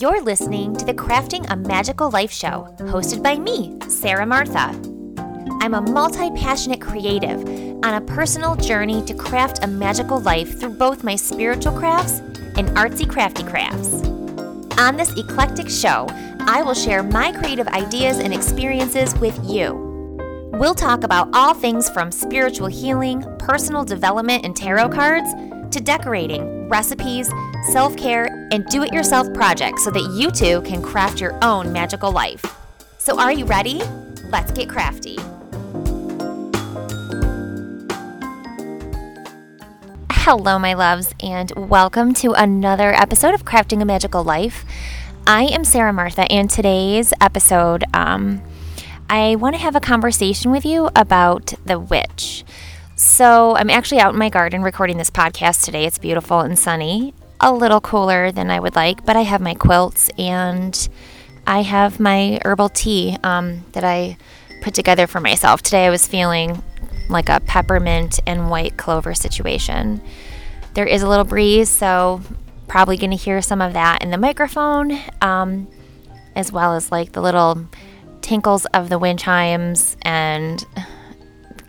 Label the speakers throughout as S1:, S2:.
S1: You're listening to the Crafting a Magical Life show, hosted by me, Sarah Martha. I'm a multi passionate creative on a personal journey to craft a magical life through both my spiritual crafts and artsy crafty crafts. On this eclectic show, I will share my creative ideas and experiences with you. We'll talk about all things from spiritual healing, personal development, and tarot cards to decorating, recipes, self care, and do it yourself projects so that you too can craft your own magical life. So, are you ready? Let's get crafty. Hello, my loves, and welcome to another episode of Crafting a Magical Life. I am Sarah Martha, and today's episode, um, I want to have a conversation with you about the witch. So, I'm actually out in my garden recording this podcast today. It's beautiful and sunny, a little cooler than I would like, but I have my quilts and I have my herbal tea um, that I put together for myself. Today I was feeling like a peppermint and white clover situation. There is a little breeze, so probably going to hear some of that in the microphone, um, as well as like the little tinkles of the wind chimes and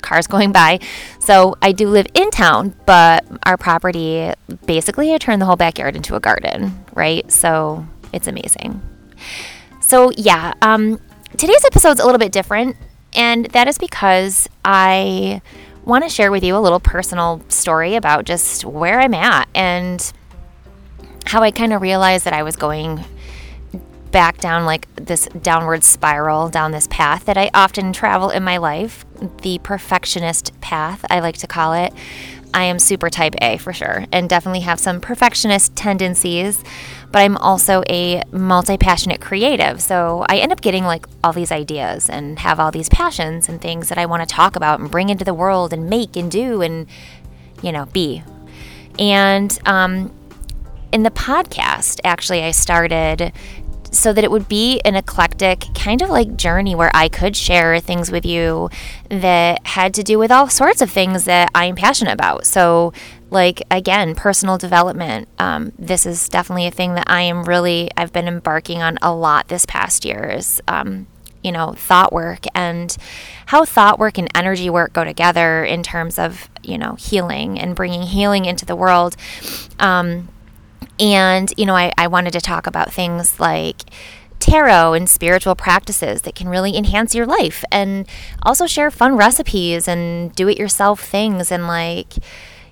S1: cars going by. So I do live in town, but our property basically I turned the whole backyard into a garden, right? So it's amazing. So yeah, um, today's episode's a little bit different, and that is because I want to share with you a little personal story about just where I'm at and how I kind of realized that I was going back down like this downward spiral down this path that I often travel in my life, the perfectionist path, I like to call it. I am super type A for sure and definitely have some perfectionist tendencies, but I'm also a multi passionate creative. So I end up getting like all these ideas and have all these passions and things that I want to talk about and bring into the world and make and do and, you know, be. And, um, in the podcast, actually, I started so that it would be an eclectic kind of like journey where I could share things with you that had to do with all sorts of things that I'm passionate about. So, like again, personal development. Um, this is definitely a thing that I am really I've been embarking on a lot this past year. Is um, you know thought work and how thought work and energy work go together in terms of you know healing and bringing healing into the world. Um, and, you know, I, I wanted to talk about things like tarot and spiritual practices that can really enhance your life and also share fun recipes and do it yourself things and like,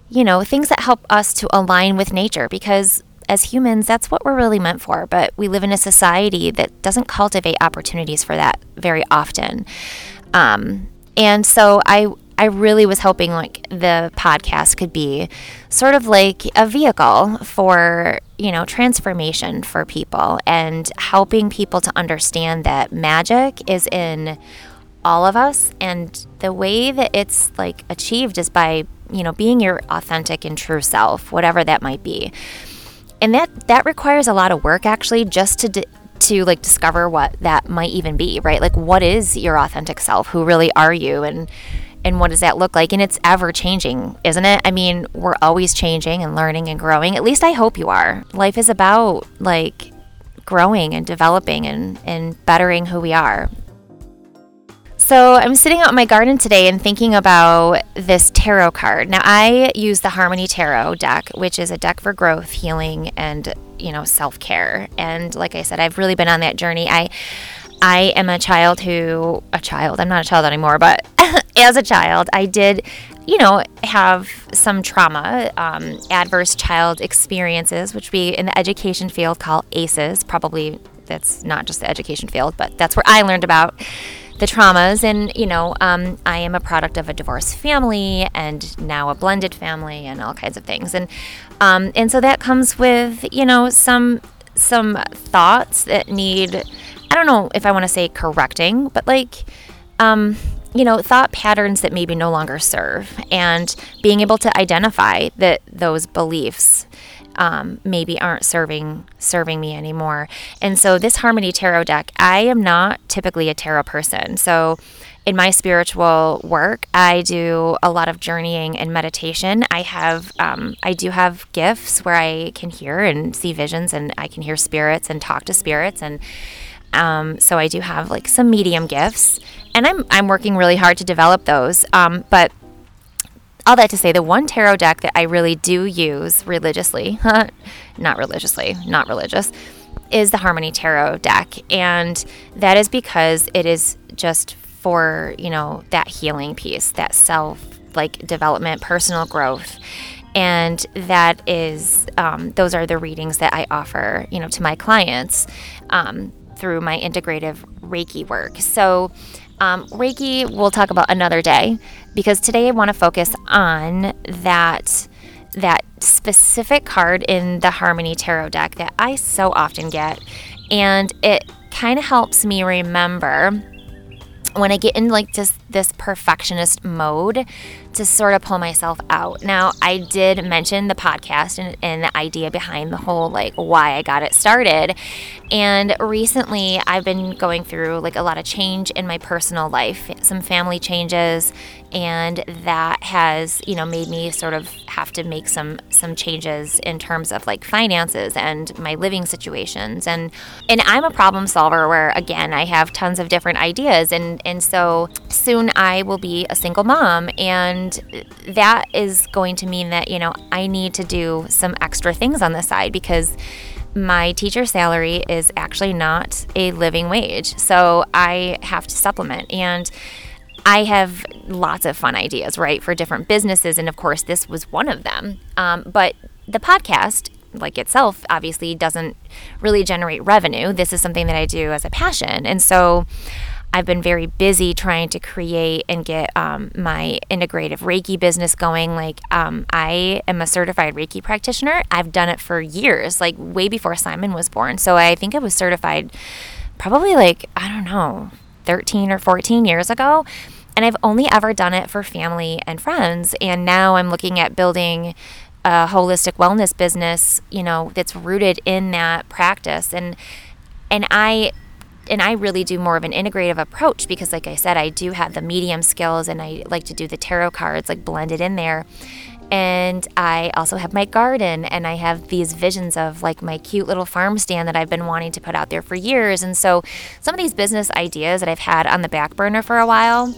S1: you know, things that help us to align with nature because as humans, that's what we're really meant for. But we live in a society that doesn't cultivate opportunities for that very often. Um, and so I, I really was hoping like the podcast could be sort of like a vehicle for, you know, transformation for people and helping people to understand that magic is in all of us and the way that it's like achieved is by, you know, being your authentic and true self, whatever that might be. And that that requires a lot of work actually just to to like discover what that might even be, right? Like what is your authentic self? Who really are you? And and what does that look like? And it's ever changing, isn't it? I mean, we're always changing and learning and growing. At least I hope you are. Life is about like growing and developing and, and bettering who we are. So I'm sitting out in my garden today and thinking about this tarot card. Now I use the Harmony Tarot deck, which is a deck for growth, healing, and you know self-care. And like I said, I've really been on that journey. I I am a child who, a child, I'm not a child anymore, but as a child, I did, you know, have some trauma, um, adverse child experiences, which we in the education field call ACEs. Probably that's not just the education field, but that's where I learned about the traumas. And, you know, um, I am a product of a divorced family and now a blended family and all kinds of things. And, um, and so that comes with, you know, some, some thoughts that need I don't know if I want to say correcting, but like, um, you know, thought patterns that maybe no longer serve, and being able to identify that those beliefs um, maybe aren't serving serving me anymore. And so, this Harmony Tarot deck, I am not typically a tarot person, so in my spiritual work, I do a lot of journeying and meditation. I have, um, I do have gifts where I can hear and see visions, and I can hear spirits and talk to spirits, and um, so I do have like some medium gifts, and I'm I'm working really hard to develop those. Um, but all that to say, the one tarot deck that I really do use religiously, not religiously, not religious, is the Harmony Tarot deck. And that is because it is just for, you know, that healing piece, that self like development, personal growth. And that is, um, those are the readings that I offer, you know, to my clients um, through my integrative Reiki work. So, um, Reiki we'll talk about another day because today I want to focus on that that specific card in the Harmony Tarot deck that I so often get, and it kind of helps me remember when I get in like just this perfectionist mode to sort of pull myself out. Now, I did mention the podcast and, and, the idea behind the whole like why I got it started. And recently, I've been going through like a lot of change in my personal life, some family changes, and that has you know made me sort of have to make some some changes in terms of like finances and my living situations and and I'm a problem solver where again I have tons of different ideas and and so soon I will be a single mom and that is going to mean that you know I need to do some extra things on the side because my teacher salary is actually not a living wage so I have to supplement and I have lots of fun ideas, right, for different businesses. And of course, this was one of them. Um, but the podcast, like itself, obviously doesn't really generate revenue. This is something that I do as a passion. And so I've been very busy trying to create and get um, my integrative Reiki business going. Like, um, I am a certified Reiki practitioner. I've done it for years, like way before Simon was born. So I think I was certified probably like, I don't know, 13 or 14 years ago. And I've only ever done it for family and friends. And now I'm looking at building a holistic wellness business, you know, that's rooted in that practice. And and I and I really do more of an integrative approach because like I said, I do have the medium skills and I like to do the tarot cards like blended in there. And I also have my garden and I have these visions of like my cute little farm stand that I've been wanting to put out there for years. And so some of these business ideas that I've had on the back burner for a while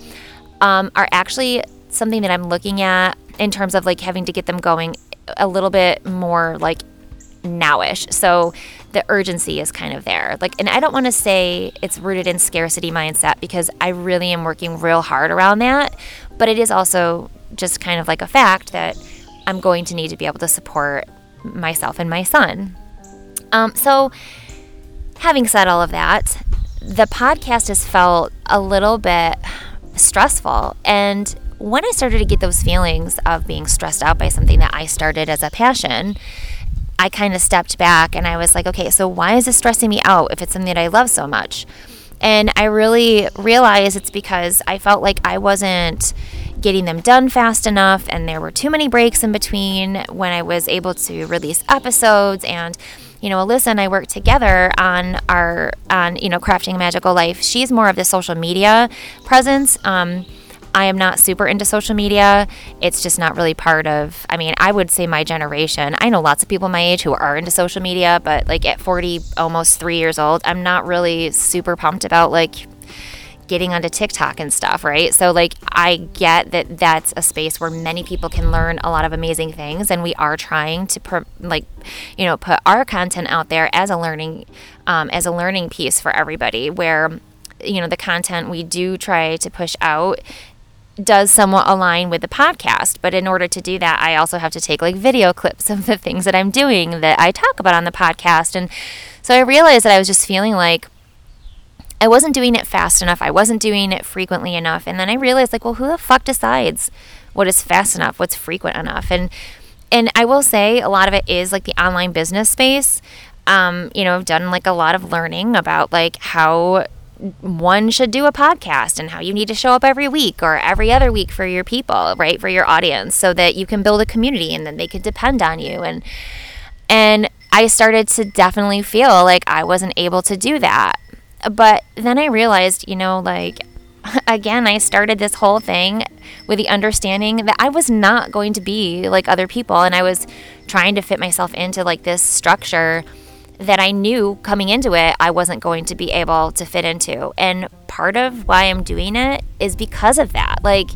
S1: um, are actually something that I'm looking at in terms of like having to get them going a little bit more like nowish. So the urgency is kind of there. Like, and I don't want to say it's rooted in scarcity mindset because I really am working real hard around that. But it is also just kind of like a fact that I'm going to need to be able to support myself and my son. Um, so, having said all of that, the podcast has felt a little bit stressful. And when I started to get those feelings of being stressed out by something that I started as a passion, I kind of stepped back and I was like, okay, so why is this stressing me out if it's something that I love so much? And I really realized it's because I felt like I wasn't getting them done fast enough and there were too many breaks in between when I was able to release episodes and you know Alyssa and I work together on our on you know crafting a magical life she's more of the social media presence um, I am not super into social media. It's just not really part of, I mean, I would say my generation. I know lots of people my age who are into social media, but like at 40, almost three years old, I'm not really super pumped about like getting onto TikTok and stuff, right? So, like, I get that that's a space where many people can learn a lot of amazing things, and we are trying to, like, you know, put our content out there as a learning, um, as a learning piece for everybody. Where, you know, the content we do try to push out does somewhat align with the podcast. But in order to do that, I also have to take like video clips of the things that I'm doing that I talk about on the podcast. And so I realized that I was just feeling like I wasn't doing it fast enough. I wasn't doing it frequently enough. And then I realized like, well, who the fuck decides what is fast enough, what's frequent enough? And and I will say a lot of it is like the online business space. Um, you know, I've done like a lot of learning about like how one should do a podcast and how you need to show up every week or every other week for your people, right? For your audience so that you can build a community and then they could depend on you. And and I started to definitely feel like I wasn't able to do that. But then I realized, you know, like again, I started this whole thing with the understanding that I was not going to be like other people. And I was trying to fit myself into like this structure that I knew coming into it I wasn't going to be able to fit into. And part of why I'm doing it is because of that. Like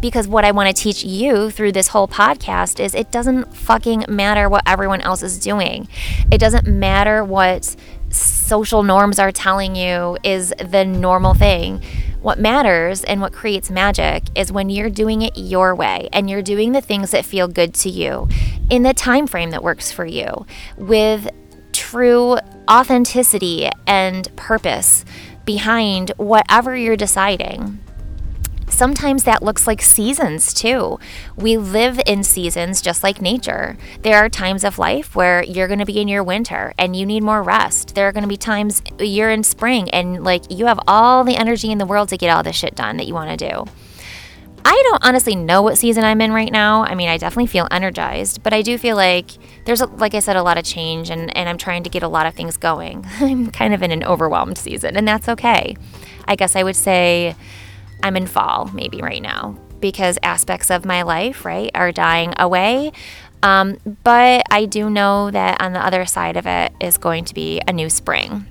S1: because what I want to teach you through this whole podcast is it doesn't fucking matter what everyone else is doing. It doesn't matter what social norms are telling you is the normal thing. What matters and what creates magic is when you're doing it your way and you're doing the things that feel good to you in the time frame that works for you with true authenticity and purpose behind whatever you're deciding sometimes that looks like seasons too. We live in seasons just like nature. There are times of life where you're going to be in your winter and you need more rest. There are going to be times you're in spring and like you have all the energy in the world to get all the shit done that you want to do. I don't honestly know what season I'm in right now. I mean, I definitely feel energized, but I do feel like there's, a, like I said, a lot of change and, and I'm trying to get a lot of things going. I'm kind of in an overwhelmed season, and that's okay. I guess I would say I'm in fall maybe right now because aspects of my life, right, are dying away. Um, but I do know that on the other side of it is going to be a new spring.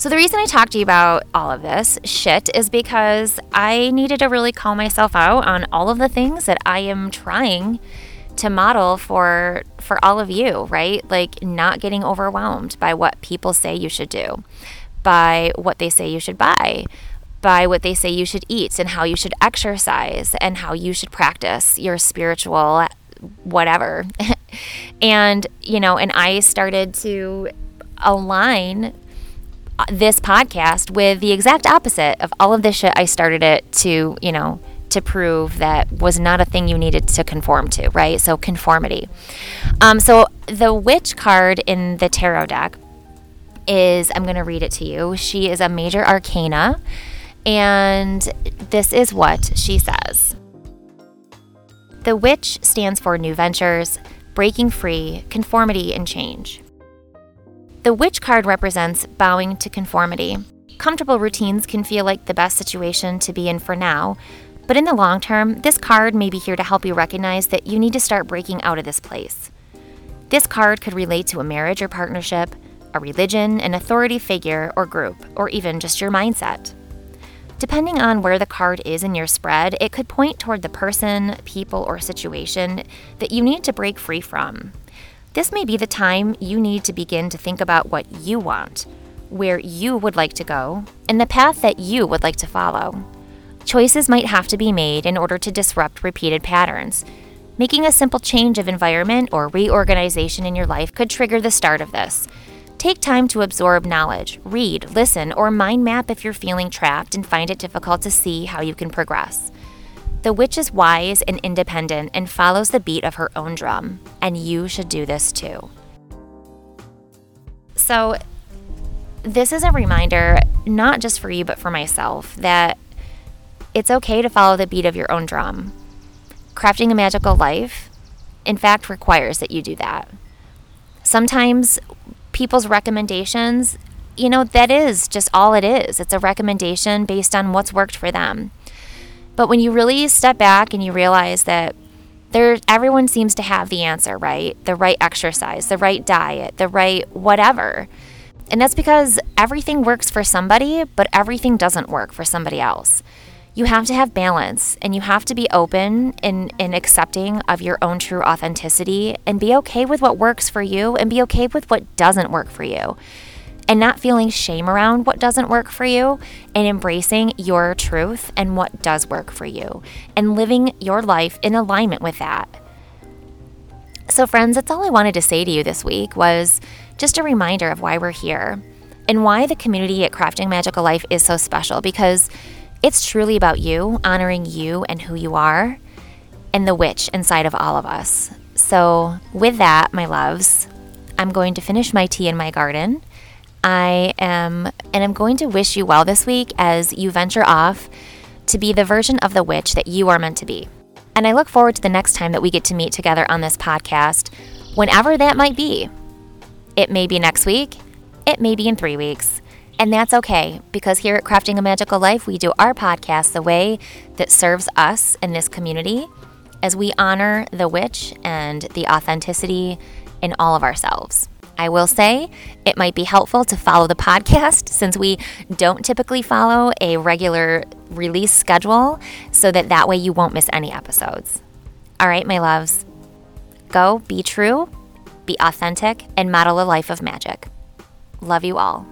S1: So, the reason I talked to you about all of this shit is because I needed to really call myself out on all of the things that I am trying to model for for all of you, right? Like not getting overwhelmed by what people say you should do, by what they say you should buy, by what they say you should eat and how you should exercise and how you should practice your spiritual whatever. and, you know, and I started to align this podcast with the exact opposite of all of this shit I started it to, you know, to prove that was not a thing you needed to conform to, right? So conformity. Um, so the witch card in the tarot deck is I'm going to read it to you. She is a major arcana. And this is what she says The witch stands for new ventures, breaking free, conformity, and change. The witch card represents bowing to conformity. Comfortable routines can feel like the best situation to be in for now, but in the long term, this card may be here to help you recognize that you need to start breaking out of this place. This card could relate to a marriage or partnership, a religion, an authority figure or group, or even just your mindset. Depending on where the card is in your spread, it could point toward the person, people, or situation that you need to break free from. This may be the time you need to begin to think about what you want, where you would like to go, and the path that you would like to follow. Choices might have to be made in order to disrupt repeated patterns. Making a simple change of environment or reorganization in your life could trigger the start of this. Take time to absorb knowledge, read, listen, or mind map if you're feeling trapped and find it difficult to see how you can progress. The witch is wise and independent and follows the beat of her own drum, and you should do this too. So, this is a reminder, not just for you, but for myself, that it's okay to follow the beat of your own drum. Crafting a magical life, in fact, requires that you do that. Sometimes people's recommendations, you know, that is just all it is. It's a recommendation based on what's worked for them. But when you really step back and you realize that there everyone seems to have the answer, right? The right exercise, the right diet, the right whatever. And that's because everything works for somebody, but everything doesn't work for somebody else you have to have balance and you have to be open and, and accepting of your own true authenticity and be okay with what works for you and be okay with what doesn't work for you. And not feeling shame around what doesn't work for you and embracing your truth and what does work for you and living your life in alignment with that. So, friends, that's all I wanted to say to you this week was just a reminder of why we're here and why the community at Crafting Magical Life is so special because it's truly about you, honoring you and who you are, and the witch inside of all of us. So, with that, my loves, I'm going to finish my tea in my garden. I am, and I'm going to wish you well this week as you venture off to be the version of the witch that you are meant to be. And I look forward to the next time that we get to meet together on this podcast, whenever that might be. It may be next week, it may be in three weeks. And that's okay because here at Crafting a Magical Life, we do our podcast the way that serves us in this community as we honor the witch and the authenticity in all of ourselves. I will say it might be helpful to follow the podcast since we don't typically follow a regular release schedule so that that way you won't miss any episodes. All right, my loves, go be true, be authentic, and model a life of magic. Love you all.